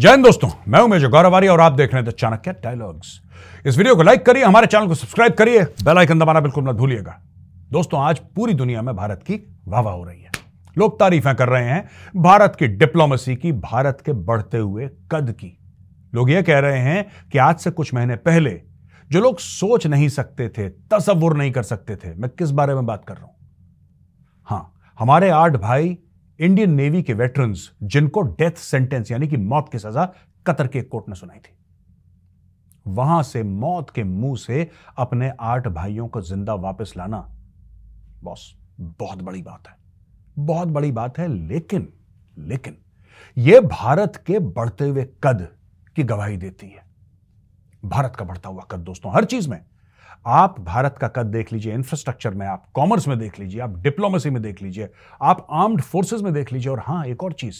जैन दोस्तों, मैं हूँ मेजर गौरवारी और आप देख रहे हैं द चाणक्य डायलॉग्स इस वीडियो को लाइक करिए, हमारे चैनल को सब्सक्राइब करिए बेल आइकन दबाना बिल्कुल मत भूलिएगा। दोस्तों, आज पूरी दुनिया में भारत की वाह हो रही है। लोग तारीफें कर रहे हैं, भारत की डिप्लोमेसी की, भारत के बढ़ते हुए कद की। लोग यह कह रहे हैं कि आज से कुछ महीने पहले जो लोग सोच नहीं सकते थे, तस्वुर नहीं कर सकते थे, मैं किस बारे में बात कर रहा हूँ? हाँ, हमारे आठ भाई इंडियन नेवी के वेटरन्स जिनको डेथ सेंटेंस यानी कि मौत की सजा कतर के कोर्ट ने सुनाई थी। वहाँ से मौत के मुँह से अपने आठ भाइयों को ज़िंदा वापस लाना बॉस, बहुत बड़ी बात है। बहुत बड़ी बात है, लेकिन लेकिन यह भारत के बढ़ते हुए कद की गवाही देती है। भारत का बढ़ता हुआ कद, दोस्तों, हर चीज़ में। आप भारत का कद देख लीजिए इंफ्रास्ट्रक्चर में आप कॉमर्स में देख लीजिए, आप डिप्लोमेसी में देख लीजिए, आप आर्म्ड फोर्सेस में देख लीजिए और हाँ, एक और चीज़,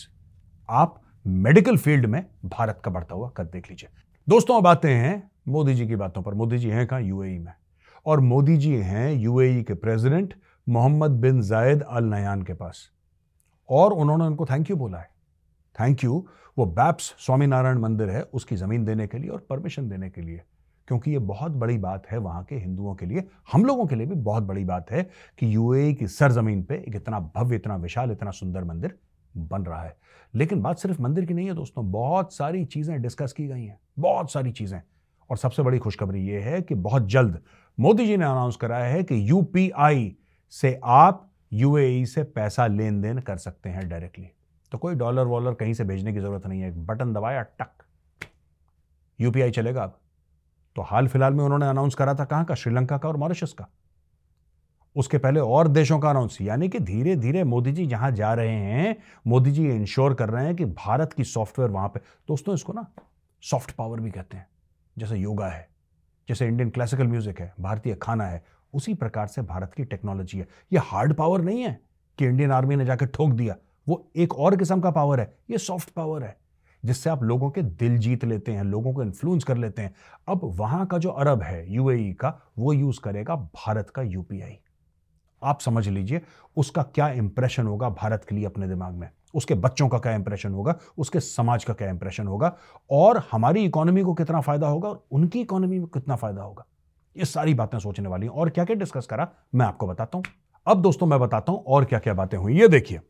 आप मेडिकल फ़ील्ड में भारत का बढ़ता हुआ कद देख लीजिए। दोस्तों, अब आते हैं मोदी जी की बातों पर। मोदी जी हैं कहाँ? यूएई में। और मोदी जी हैं यूएई के president Mohammed bin Zayed Al Nahyan के पास। और उन्होंने उनको थैंक यू बोला है। थैंक यू वो बैप्स स्वामीनारायण मंदिर है उसकी ज़मीन देने के लिए और परमिशन देने के लिए। क्योंकि ये बहुत बड़ी बात है वहाँ के हिंदुओं के लिए। हम लोगों के लिए भी बहुत बड़ी बात है कि यूएई की सरजमीन पे एक इतना भव्य, इतना विशाल, इतना सुंदर मंदिर बन रहा है। लेकिन बात सिर्फ़ मंदिर की नहीं है दोस्तों, बहुत सारी चीज़ें डिस्कस की गई हैं, बहुत सारी चीज़ें। और सबसे बड़ी खुशखबरी यह है कि बहुत जल्द मोदी जी ने अनाउंस कराया है कि यूपीआई से आप यूएई से पैसा लेन देन कर सकते हैं डायरेक्टली। तो कोई डॉलर वॉलर कहीं से भेजने की ज़रूरत नहीं है बटन दबाया, टक। यूपीआई चलेगा अब। तो हाल फ़िलहाल में उन्होंने अनाउंस करा था कहाँ का? श्रीलंका का और मॉरिशस का। उसके पहले और देशों का अनाउंस यानी कि धीरे धीरे मोदी जी जहाँ जा रहे हैं। मोदी जी इंश्योर कर रहे हैं कि भारत की सॉफ्टवेयर वहाँ पे, दोस्तों इसको ना सॉफ्ट पावर भी कहते हैं। जैसे योगा है, जैसे इंडियन क्लासिकल म्यूज़िक है, भारतीय खाना है, उसी प्रकार से भारत की टेक्नोलॉजी है। ये हार्ड पावर नहीं है कि इंडियन आर्मी ने जाकर ठोक दिया। वो एक और किस्म का पावर है, ये सॉफ्ट पावर है। जिससे आप लोगों के दिल जीत लेते हैं, लोगों को इन्फ्लुएंस कर लेते हैं। अब वहाँ का जो अरब है यूएई का, वो यूज़ करेगा भारत का यूपीआई आप समझ लीजिए, उसका क्या इंप्रेशन होगा भारत के लिए अपने दिमाग में? उसके बच्चों का क्या इंप्रेशन होगा? उसके समाज का क्या इंप्रेशन होगा? और हमारी इकोनॉमी को कितना फ़ायदा होगा? और उनकी इकोनॉमी में कितना फ़ायदा होगा? ये सारी बातें सोचने वाली हैं। और क्या क्या डिस्कस करा? मैं आपको बताता हूँ। अब दोस्तों, मैं बताता हूँ और क्या क्या बातें हुई। ये देखिए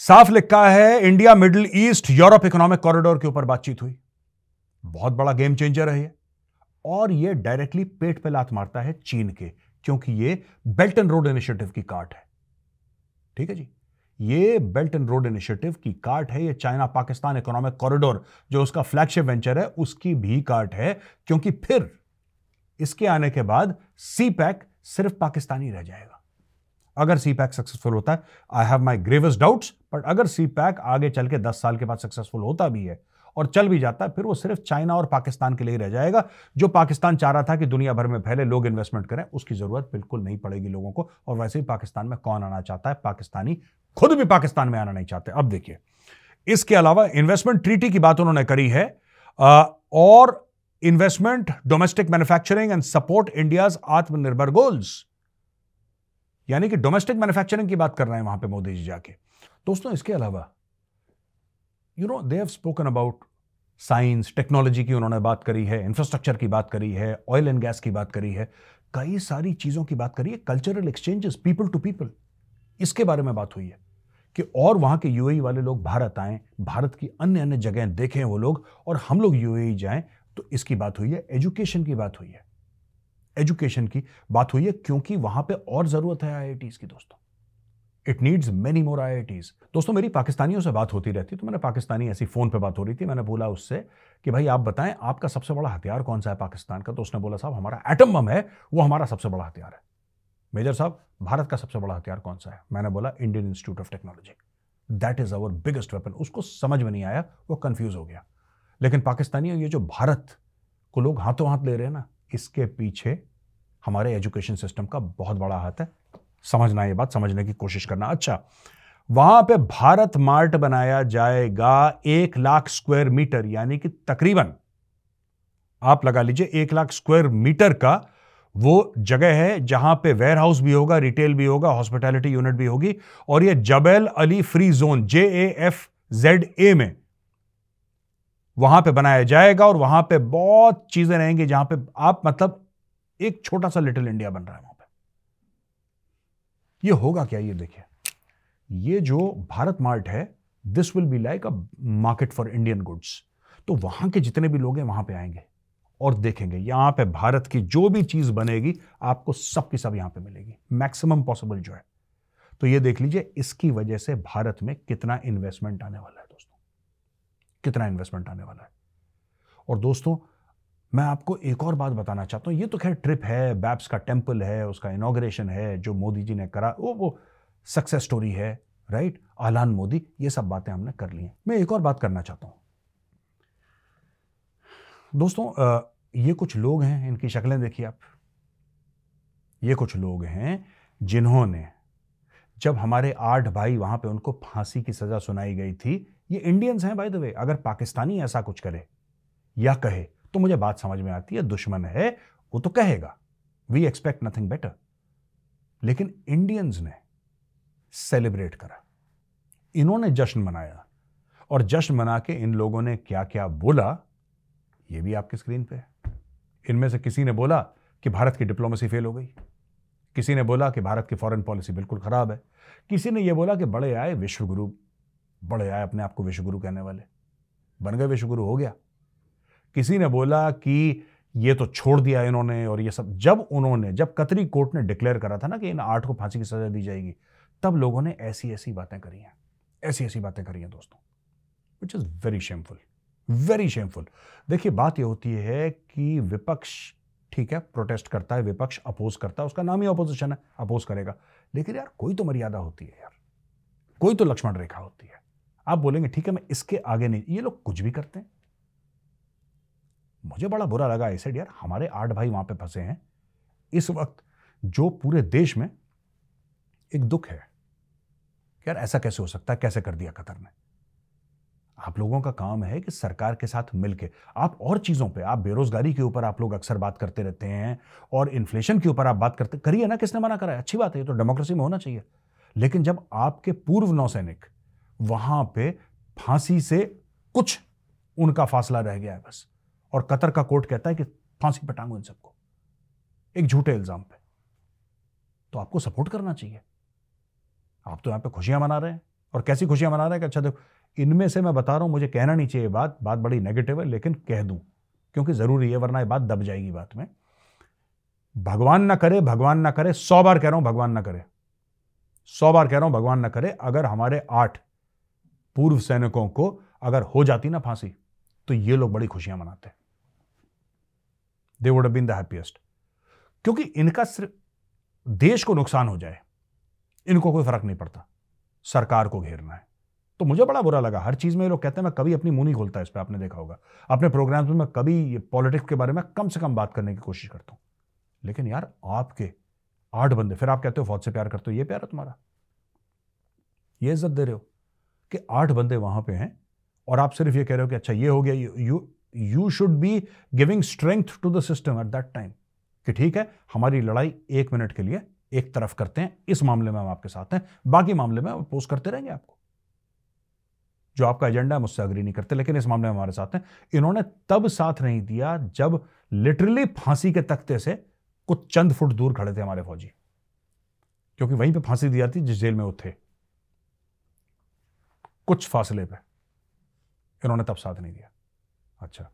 साफ़ लिखा है, India, Middle East, Europe economic corridor के ऊपर बातचीत हुई। बहुत बड़ा गेम चेंजर है ये। और ये डायरेक्टली पेट पे लात मारता है चीन के, क्योंकि ये बेल्ट एंड रोड इनिशिएटिव की काट है। ठीक है जी? ये बेल्ट एंड रोड इनिशिएटिव की कार्ट है, ये चाइना पाकिस्तान इकोनॉमिक कॉरिडोर जो उसका फ्लैगशिप वेंचर है, उसकी भी कार्ट है, क्योंकि फिर इसके आने के बाद सी पैक सिर्फ़ पाकिस्तानी रह जाएगा। अगर सी पैक सक्सेसफुल होता है I have my gravest doubts but अगर सी पैक आगे चल के दस साल के बाद सक्सेसफुल होता भी है और चल भी जाता है, फिर वो सिर्फ़ चाइना और पाकिस्तान के लिए रह जाएगा। जो पाकिस्तान चाह रहा था कि दुनिया भर में पहले लोग इन्वेस्टमेंट करें, उसकी ज़रूरत बिल्कुल नहीं पड़ेगी लोगों को। और वैसे ही पाकिस्तान में कौन आना चाहता है? पाकिस्तानी, खुद भी पाकिस्तान में आना नहीं चाहते। अब देखिए, इसके अलावा इन्वेस्टमेंट ट्रीटी की बात उन्होंने करी है और investment domestic manufacturing and support India's Atmanirbhar goals यानी कि डोमेस्टिक मैन्युफैक्चरिंग की बात कर रहे हैं वहाँ पे मोदी जी जाके। दोस्तों, इसके अलावा you know they have spoken about science technology की उन्होंने बात करी है इंफ्रास्ट्रक्चर की बात करी है ऑयल एंड गैस की बात करी है, कई सारी चीज़ों की बात करी है cultural exchanges people to people इसके बारे में बात हुई है कि और वहाँ के यूएई वाले लोग भारत आए, भारत की अन्य अन्य जगह देखें वो लोग, और हम लोग यूएई जाएँ तो इसकी बात हुई है एजुकेशन की बात हुई है। एजुकेशन की बात हुई है, क्योंकि वहाँ पे और ज़रूरत है आई की दोस्तों। It needs many more I दोस्तों, मेरी पाकिस्तानियों से बात होती रहती तो मैंने पाकिस्तानी ऐसी फ़ोन पे बात हो रही थी, मैंने बोला उससे कि भाई आप बताएँ, आपका सबसे बड़ा हथियार कौन सा है पाकिस्तान का? तो उसने बोला, साहब, हमारा एटम बम है, वो हमारा सबसे बड़ा हथियार है। मेजर साहब, भारत का सबसे बड़ा हथियार कौन सा है? मैंने बोला Indian Institute of Technology that is our biggest weapon उसको समझ में नहीं आया, वो कंफ्यूज हो गया। लेकिन पाकिस्तानियों, ये जो भारत को लोग हाथों हाथ ले रहे हैं ना, इसके पीछे हमारे एजुकेशन सिस्टम का बहुत बड़ा हाथ है। समझना ये बात, समझने की कोशिश करना। अच्छा वहाँ पे भारत मार्ट बनाया जाएगा एक लाख स्क्वायर मीटर, यानी कि तकरीबन, आप लगा लीजिए एक लाख स्क्वायर मीटर का वो जगह है जहाँ पे वेयर हाउस भी होगा रिटेल भी होगा हॉस्पिटैलिटी यूनिट भी होगी, और ये Jebel Ali free zone J A F Z A में वहाँ पे बनाया जाएगा, और वहाँ पे बहुत चीज़ें रहेंगी जहाँ पे आप मतलब एक छोटा सा लिटिल इंडिया बन रहा है वहाँ पे। ये होगा क्या? ये देखिए। ये जो भारत मार्ट है this will be like a market for Indian goods तो वहाँ के जितने भी लोग हैं, वहाँ पे आएँगे और देखेंगे। यहाँ पे भारत की जो भी चीज़ बनेगी, आपको सब की सब यहाँ पे मिलेगी। मैक्सिमम पॉसिबल जो है। तो ये देख लीजिए, इसकी वजह से भारत में कितना इन्वेस्टमेंट आने वाला है, दोस्तों। कितना इन्वेस्टमेंट आने वाला है। और दोस्तों मैं आपको एक और बात बताना चाहता हूँ। ये तो खैर ट्रिप है बैप्स का टेंपल है, उसका इनोग्रेशन है, जो मोदी जी ने करा, वो वो सक्सेस स्टोरी है राइट आलान मोदी, ये सब बातें हमने कर ली हैं। मैं एक और बात करना चाहता हूँ। दोस्तों ये कुछ लोग हैं, इनकी शक्लें देखिए आप। ये कुछ लोग हैं जिन्होंने, जब हमारे आठ भाई वहाँ पे उनको फांसी की सजा सुनाई गई थी, ये इंडियंस हैं बाय द वे अगर पाकिस्तानी ऐसा कुछ करे, या कहे तो मुझे बात समझ में आती है, दुश्मन है, वो तो कहेगा वी एक्सपेक्ट नथिंग बेटर लेकिन इंडियंस ने सेलिब्रेट करा। इन्होंने जश्न मनाया और जश्न मना के इन लोगों ने क्या क्या बोला, ये भी आपकी स्क्रीन पे है। इनमें से किसी ने बोला कि भारत की डिप्लोमेसी फेल हो गई। किसी ने बोला कि भारत की फॉरेन पॉलिसी बिल्कुल खराब है। किसी ने यह बोला कि बड़े आए विश्वगुरु, बड़े आए अपने आप को विश्वगुरु कहने वाले। बन गए विश्वगुरु, हो गया। किसी ने बोला कि ये तो छोड़ दिया इन्होंने और ये सब। जब उन्होंने, जब कतरी कोर्ट ने डिक्लेयर करा था ना कि इन आठ को फांसी की सजा दी जाएगी, तब लोगों ने ऐसी ऐसी बातें करी हैं। ऐसी ऐसी बातें करी हैं दोस्तों which is very shameful very shameful देखिए, बात यह होती है कि विपक्ष, ठीक है प्रोटेस्ट करता है, विपक्ष अपोज करता है, उसका नाम ही अपोजिशन है अपोज करेगा। लेकिन यार, कोई तो मर्यादा होती है यार, कोई तो लक्ष्मण रेखा होती है। आप बोलेंगे, ठीक है, मैं इसके आगे नहीं, ये लोग कुछ भी करते हैं। मुझे बड़ा बुरा लगा ऐसे यार, हमारे आठ भाई वहाँ पे फंसे हैं। इस वक्त जो पूरे देश में एक दुख है। यार, ऐसा कैसे हो सकता है? कैसे कर दिया कतर ने? आप लोगों का काम है कि सरकार के साथ मिलकर आप और चीज़ों पे, आप बेरोजगारी के ऊपर आप लोग अक्सर बात करते रहते हैं और इन्फ्लेशन के ऊपर आप बात करते, करिए ना, किसने मना करा है? अच्छी बात है, ये तो डेमोक्रेसी में होना चाहिए। लेकिन जब आपके पूर्व नौसैनिक वहाँ पे फांसी से कुछ उनका फासला रह गया है बस। और कतर का कोर्ट कहता है कि फांसी पर टांगो इन सबको। एक झूठे इल्ज़ाम पे। तो आपको सपोर्ट करना चाहिए। आप तो यहाँ पे खुशियाँ मना रहे हैं। और कैसी खुशियाँ मना रहे हैं कि अच्छा देखो, इनमें से मैं बता रहा हूँ, मुझे कहना नहीं चाहिए बात बात बड़ी नेगेटिव है, लेकिन कह दूँ, क्योंकि ज़रूरी है, वरना ये बात दब जाएगी बात में। भगवान ना करे, भगवान ना करे, सौ बार कह रहा हूँ, भगवान ना करे। सौ बार कह रहा हूँ, भगवान ना करे, अगर हमारे आठ पूर्व सैनिकों को अगर हो जाती ना फांसी तो ये लोग बड़ी खुशियाँ मनाते they would been the happiest क्योंकि इनका सिर्फ़ देश को नुकसान हो जाए, इनको कोई फ़र्क नहीं पड़ता, सरकार को घेरना है। तो मुझे बड़ा बुरा लगा, हर चीज़ में ये लोग कहते हैं, मैं कभी अपनी मुँह नहीं खोलता इस पर आपने देखा होगा। अपने प्रोग्राम्स में मैं कभी ये पॉलिटिक्स के बारे में कम से कम बात करने की कोशिश करता हूँ। लेकिन यार, आपके आठ बंदे, फिर आप कहते हो फौज से प्यार करते हो, ये प्यार है तुम्हारा। ये इज़्ज़त दे रहे हो कि आठ बंदे वहाँ पे हैं और आप सिर्फ़ ये कह रहे हो कि अच्छा ये हो गया you you should be giving strength to the system at that time कि ठीक है, हमारी लड़ाई एक मिनट के लिए एक तरफ़ करते हैं, इस मामले में हम आपके साथ हैं, बाकी मामले में अपोज करते रहेंगे आपको। जो आपका एजेंडा है मुझसे अग्री नहीं करते, लेकिन इस मामले में हमारे साथ हैं। इन्होंने तब साथ नहीं दिया जब लिटरली फांसी के तख्ते से कुछ चंद फुट दूर खड़े थे हमारे फौजी। क्योंकि वहीं पे फांसी दी जाती जिस जेल में वो थे। कुछ फासले पे इन्होंने तब साथ नहीं दिया। अच्छा।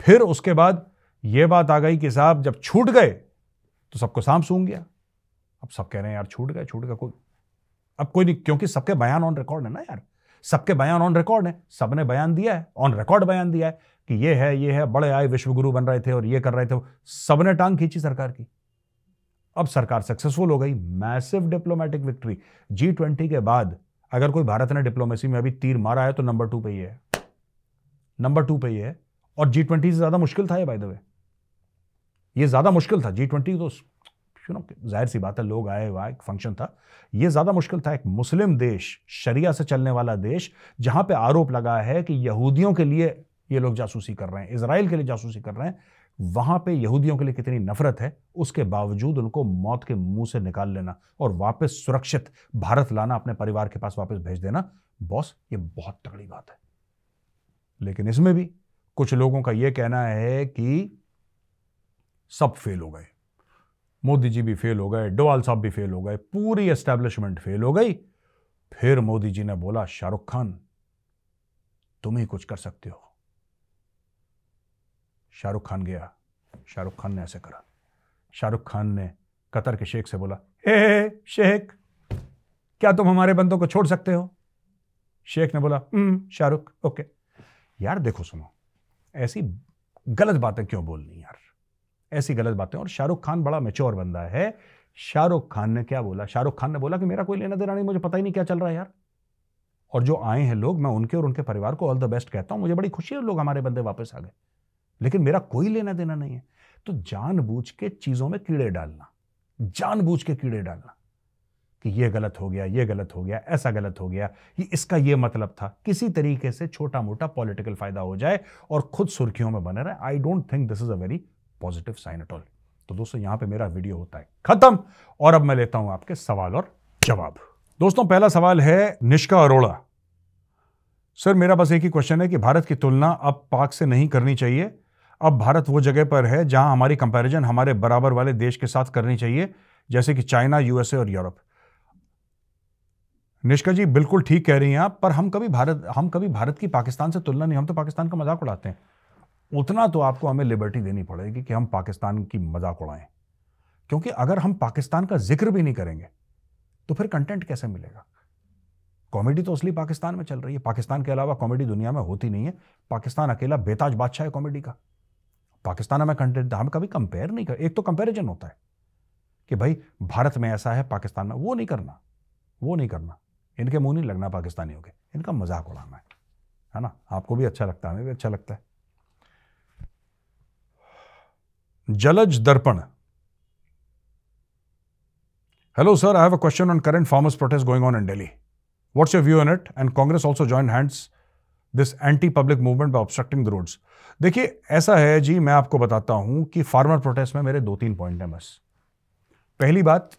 फिर उसके बाद यह बात आ गई कि साहब, जब छूट गए तो सबको सांप सूंघ गया। अब सब कह रहे हैं, यार, छूट गए छूट गए, कोई अब कोई नहीं, क्योंकि सबके बयान ऑन रिकॉर्ड है ना यार। सबके बयान ऑन रिकॉर्ड है। सबने बयान दिया है ऑन रिकॉर्ड बयान दिया है कि ये है ये है, बड़े आए विश्वगुरु बन रहे थे और ये कर रहे थे। सबने टांग खींची सरकार की। अब सरकार सक्सेसफुल हो गई massive diplomatic victory G twenty के बाद, अगर कोई भारत ने डिप्लोमेसी में अभी तीर मारा है तो नंबर टू पे ही है। नंबर टू पे ही है। और जी ट्वेंटी से ज़्यादा मुश्किल था ये बाय द वे ये ज़्यादा मुश्किल था। जी ट्वेंटी तो यू नो ज़ाहिर सी बात है, लोग आए हुआ एक फ़ंक्शन था। ये ज़्यादा मुश्किल था एक मुस्लिम देश, शरिया से चलने वाला देश, जहाँ पे आरोप लगा है कि यहूदियों के लिए ये लोग जासूसी कर रहे हैं इसराइल के लिए जासूसी कर रहे हैं, वहाँ पे यहूदियों के लिए कितनी नफरत है, उसके बावजूद उनको मौत के मुँह से निकाल लेना और वापस सुरक्षित भारत लाना, अपने परिवार के पास वापस भेज देना। बॉस, ये बहुत तगड़ी बात है। लेकिन इसमें भी कुछ लोगों का यह कहना है कि सब फेल हो गए। मोदी जी भी फेल हो गए डोवाल साहब भी फेल हो गए पूरी एस्टेब्लिशमेंट फेल हो गई। फिर मोदी जी ने बोला शाहरुख खान तुम ही कुछ कर सकते हो। शाहरुख खान गया। शाहरुख खान ने ऐसे करा। शाहरुख खान ने कतर के शेख से बोला ए शेख क्या तुम हमारे बंदों को छोड़ सकते हो? शेख ने बोला हम्म, शाहरुख ओके। यार देखो सुनो, ऐसी गलत बातें क्यों बोलनी यार? ऐसी गलत बातें, और शाहरुख खान बड़ा मेच्योर बंदा है। शाहरुख खान ने क्या बोला? शाहरुख खान ने बोला कि मेरा कोई लेना देना नहीं, मुझे पता ही नहीं क्या चल रहा है यार। और जो आए हैं लोग, मैं उनके और उनके परिवार को ऑल द बेस्ट कहता हूँ, मुझे बड़ी खुशी है लोग हमारे बंदे वापस आ गए। लेकिन मेरा कोई लेना देना नहीं है। तो जानबूझ के चीज़ों में कीड़े डालना, जानबूझ के कीड़े डालना। कि ये गलत हो गया, ये गलत हो गया, ऐसा गलत हो गया, ये इसका ये मतलब था। किसी तरीके से छोटा मोटा पॉलिटिकल फ़ायदा हो जाए और खुद सुर्खियों में बने रहे। I don't think this is a very positive sign at all तो दोस्तों, यहाँ पे मेरा वीडियो होता है। खत्म! और अब मैं लेता हूँ आपके सवाल और जवाब। दोस्तों, पहला सवाल है निष्का अरोड़ा। सर, मेरा बस एक ही क्वेश्चन है कि भारत की तुलना अब पाक से नहीं करनी चाहिए। अब भारत वो जगह पर है जहाँ हमारी कंपैरिजन हमारे बराबर वाले देश के साथ करनी चाहिए। जैसे कि चाइना यूएसए और यूरोप। निष्का जी, बिल्कुल ठीक कह रही हैं आप, पर हम कभी भारत, हम कभी भारत की पाकिस्तान से तुलना नहीं, हम तो पाकिस्तान का मज़ाक उड़ाते हैं। उतना तो आपको हमें लिबर्टी देनी पड़ेगी कि हम पाकिस्तान की मज़ाक उड़ाएँ। क्योंकि अगर हम पाकिस्तान का ज़िक्र भी नहीं करेंगे तो फिर कंटेंट कैसे मिलेगा? कॉमेडी तो असली पाकिस्तान में चल रही है। पाकिस्तान के अलावा कॉमेडी दुनिया में होती नहीं है। पाकिस्तान अकेला बेताज बादशाह है कॉमेडी का। पाकिस्तान में कंटेंट हम कभी कंपेयर नहीं कर, एक तो कंपेरिजन होता है कि भाई, भारत में ऐसा है, पाकिस्तान में, वो नहीं करना, वो नहीं करना। इनके मुँह नहीं लगना पाकिस्तानी हो इनका मज़ाक उड़ाना है। है ना? आपको भी अच्छा लगता है, हमें भी अच्छा लगता है। Jalaj Darpan. Hello sir I have a question on current farmers protest going on in Delhi what's your view on it and Congress also join hands this anti public movement by obstructing the roads देखिए, ऐसा है जी, मैं आपको बताता हूँ कि farmer protest में मेरे दो तीन पॉइंट हैं बस। पहली बात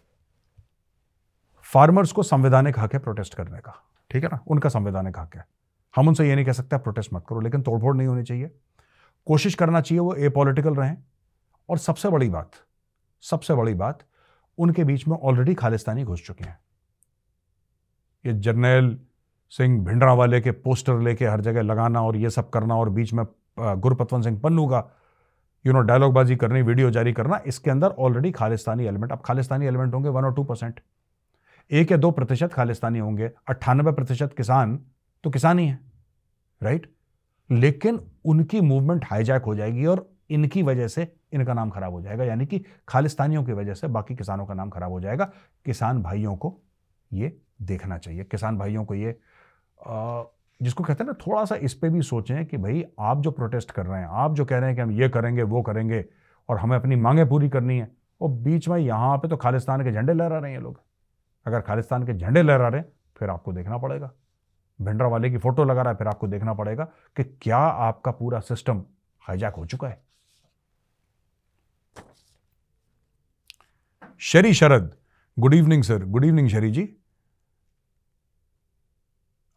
फार्मर्स को संवैधानिक हक है प्रोटेस्ट करने का। ठीक है ना? उनका संवैधानिक हक है। हम उनसे ये नहीं कह सकते प्रोटेस्ट मत करो, लेकिन तोड़फोड़ नहीं होनी चाहिए। कोशिश करना चाहिए वो ए पॉलिटिकल रहें। और सबसे बड़ी बात, सबसे बड़ी बात, उनके बीच में ऑलरेडी खालिस्तानी घुस चुके हैं। ये जर्नैल सिंह भिंडरा वाले के पोस्टर लेके हर जगह लगाना और ये सब करना और बीच में गुरपतवंत सिंह पन्नू का यू नो डायलॉगबाजी करनी वीडियो जारी करना, इसके अंदर ऑलरेडी खालिस्तानी एलिमेंट अब खालिस्तानी एलिमेंट होंगे वन और टू परसेंट एक या दो प्रतिशत खालिस्तानी होंगे, अट्ठानबे प्रतिशत किसान तो किसान ही है राइट लेकिन उनकी मूवमेंट हाईजैक हो जाएगी और इनकी वजह से इनका नाम खराब हो जाएगा, यानी कि खालिस्तानियों की वजह से बाकी किसानों का नाम खराब हो जाएगा। किसान भाइयों को ये देखना चाहिए, किसान भाइयों को ये जिसको कहते हैं ना थोड़ा सा इस पर भी सोचें कि भाई, आप जो प्रोटेस्ट कर रहे हैं, आप जो कह रहे हैं कि हम ये करेंगे, वो करेंगे और हमें अपनी मांगे पूरी करनी है, और बीच में यहाँ पे तो खालिस्तान के झंडे लहरा रहे हैं लोग। अगर खालिस्तान के झंडे लहरा रहे फिर आपको देखना पड़ेगा। भिंडरा वाले की फ़ोटो लगा रहा है फिर आपको देखना पड़ेगा कि क्या आपका पूरा सिस्टम हाईजैक हो चुका है। Shri Sharad good evening sir. Good evening Shri ji.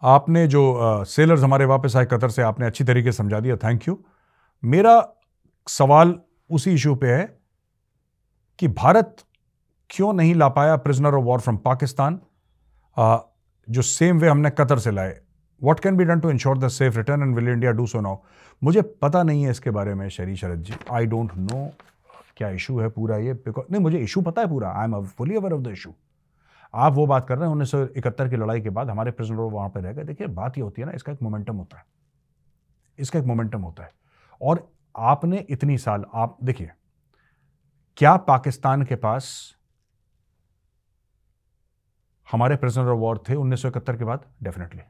आपने जो आ, सेलर्स हमारे वापस आए कतर से आपने अच्छी तरीके से समझा दिया। थैंक यू मेरा सवाल उसी इशू पे है कि भारत क्यों नहीं ला पाया prisoner of war from Pakistan जो सेम वे हमने कतर से लाए। What can be done to ensure the safe return and will India do so now मुझे पता नहीं है इसके बारे में, Shri Sharad ji. I don't know क्या इशू है पूरा ये बिकॉज़ नहीं, मुझे इशू पता है पूरा। I am fully aware of the issue आप वो बात कर रहे हैं, उन्नीस सौ इकहत्तर की लड़ाई के बाद हमारे प्रेसिडेंट वहाँ पर रह गए। देखिए, बात ये होती है ना, इसका एक मोमेंटम होता है। इसका एक मोमेंटम होता है। और आपने इतनी साल, आप देखिए, क्या पाकिस्तान के पास हमारे प्रेसिडेंट ऑफ़ वॉर थे उन्नीस सौ इकहत्तर के बाद डेफिनेटली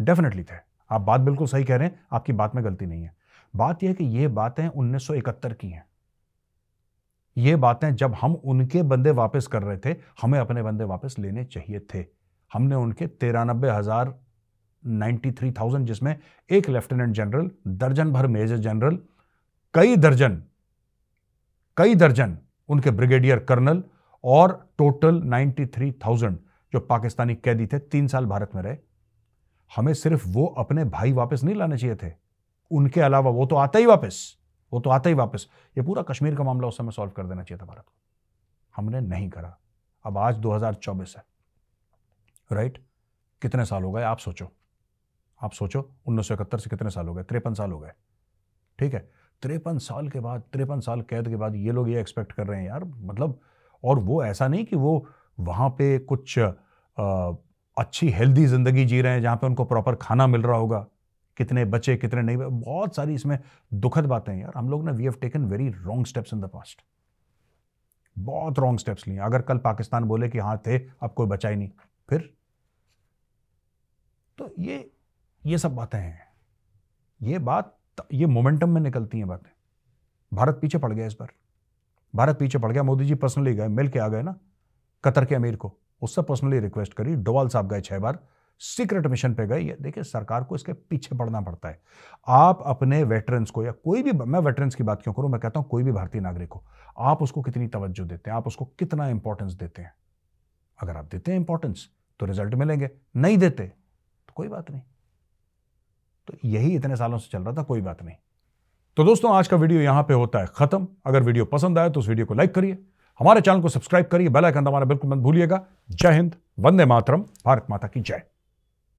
डेफिनेटली थे आप बात बिल्कुल सही कह रहे हैं आपकी बात में गलती नहीं है बात यह है कि ये बातें उन्नीस सौ इकहत्तर की हैं ये बातें जब हम उनके बंदे वापस कर रहे थे हमें अपने बंदे वापस लेने चाहिए थे हमने उनके तिरानबे हज़ार नाइन्टी थ्री थाउज़ेंड जिसमें एक लेफ्टिनेंट जनरल दर्जन भर मेजर जनरल कई दर्जन कई दर्जन उनके ब्रिगेडियर कर्नल और टोटल नाइन्टी थ्री थाउज़ेंड जो पाकिस्तानी कैदी थे, तीन साल भारत में रहे। हमें सिर्फ़ वो अपने भाई वापस नहीं लाने चाहिए थे। उनके अलावा वो तो आता ही वापस। वो तो आता ही वापस। ये पूरा कश्मीर का मामला उस समय सॉल्व कर देना चाहिए था भारत को। हमने नहीं करा। अब आज 2024 है। राइट कितने साल हो गए? आप सोचो। आप सोचो, उन्नीस सौ इकहत्तर से कितने साल हो गए? तिरपन साल हो गए। ठीक है? तिरपन साल के बाद, तिरपन साल कैद के बाद ये लोग ये एक्सपेक्ट कर रहे हैं, यार। मतलब और वो ऐसा नहीं कि वो वहाँ पे कुछ आ, अच्छी हेल्दी ज़िंदगी जी रहे हैं जहाँ पे उनको प्रॉपर खाना मिल रहा होगा। कितने बचे कितने नहीं बहुत सारी इसमें दुखद बातें हैं यार। हम लोग ने we have taken very wrong steps in the past बहुत रॉन्ग स्टेप्स लिए अगर कल पाकिस्तान बोले कि हाँ थे अब कोई बचा ही नहीं। फिर? तो ये ये सब बातें हैं। ये बात ये मोमेंटम में निकलती हैं बातें। भारत पीछे पड़ गया इस बार। भारत पीछे पड़ गया। मोदी जी पर्सनली गए मिल के आ गए ना। कतर के अमीर को। उससे पर्सनली रिक्वेस्ट करी, डोवाल साहब गए छह बार सीक्रेट मिशन पे गए। देखिए, सरकार को इसके पीछे पड़ना पड़ता है। आप अपने वेटरन्स को या कोई भी, मैं वेटरन्स की बात क्यों करूँ? मैं कहता हूँ, कोई भी भारतीय नागरिक हो, आप उसको कितनी तवज्जो देते हैं? आप उसको कितना इंपॉर्टेंस देते हैं? अगर आप देते हैं इंपॉर्टेंस तो रिज़ल्ट मिलेंगे। नहीं देते तो कोई बात नहीं। तो यही इतने सालों से चल रहा था, कोई बात नहीं। तो दोस्तों, आज का वीडियो यहाँ पे होता है खत्म। अगर वीडियो पसंद आए तो उस वीडियो को लाइक करिए। हमारे चैनल को सब्सक्राइब करिए, बेल आइकन दबाना बिल्कुल मत भूलिएगा। जय हिंद, वंदे मातरम, भारत माता की जय।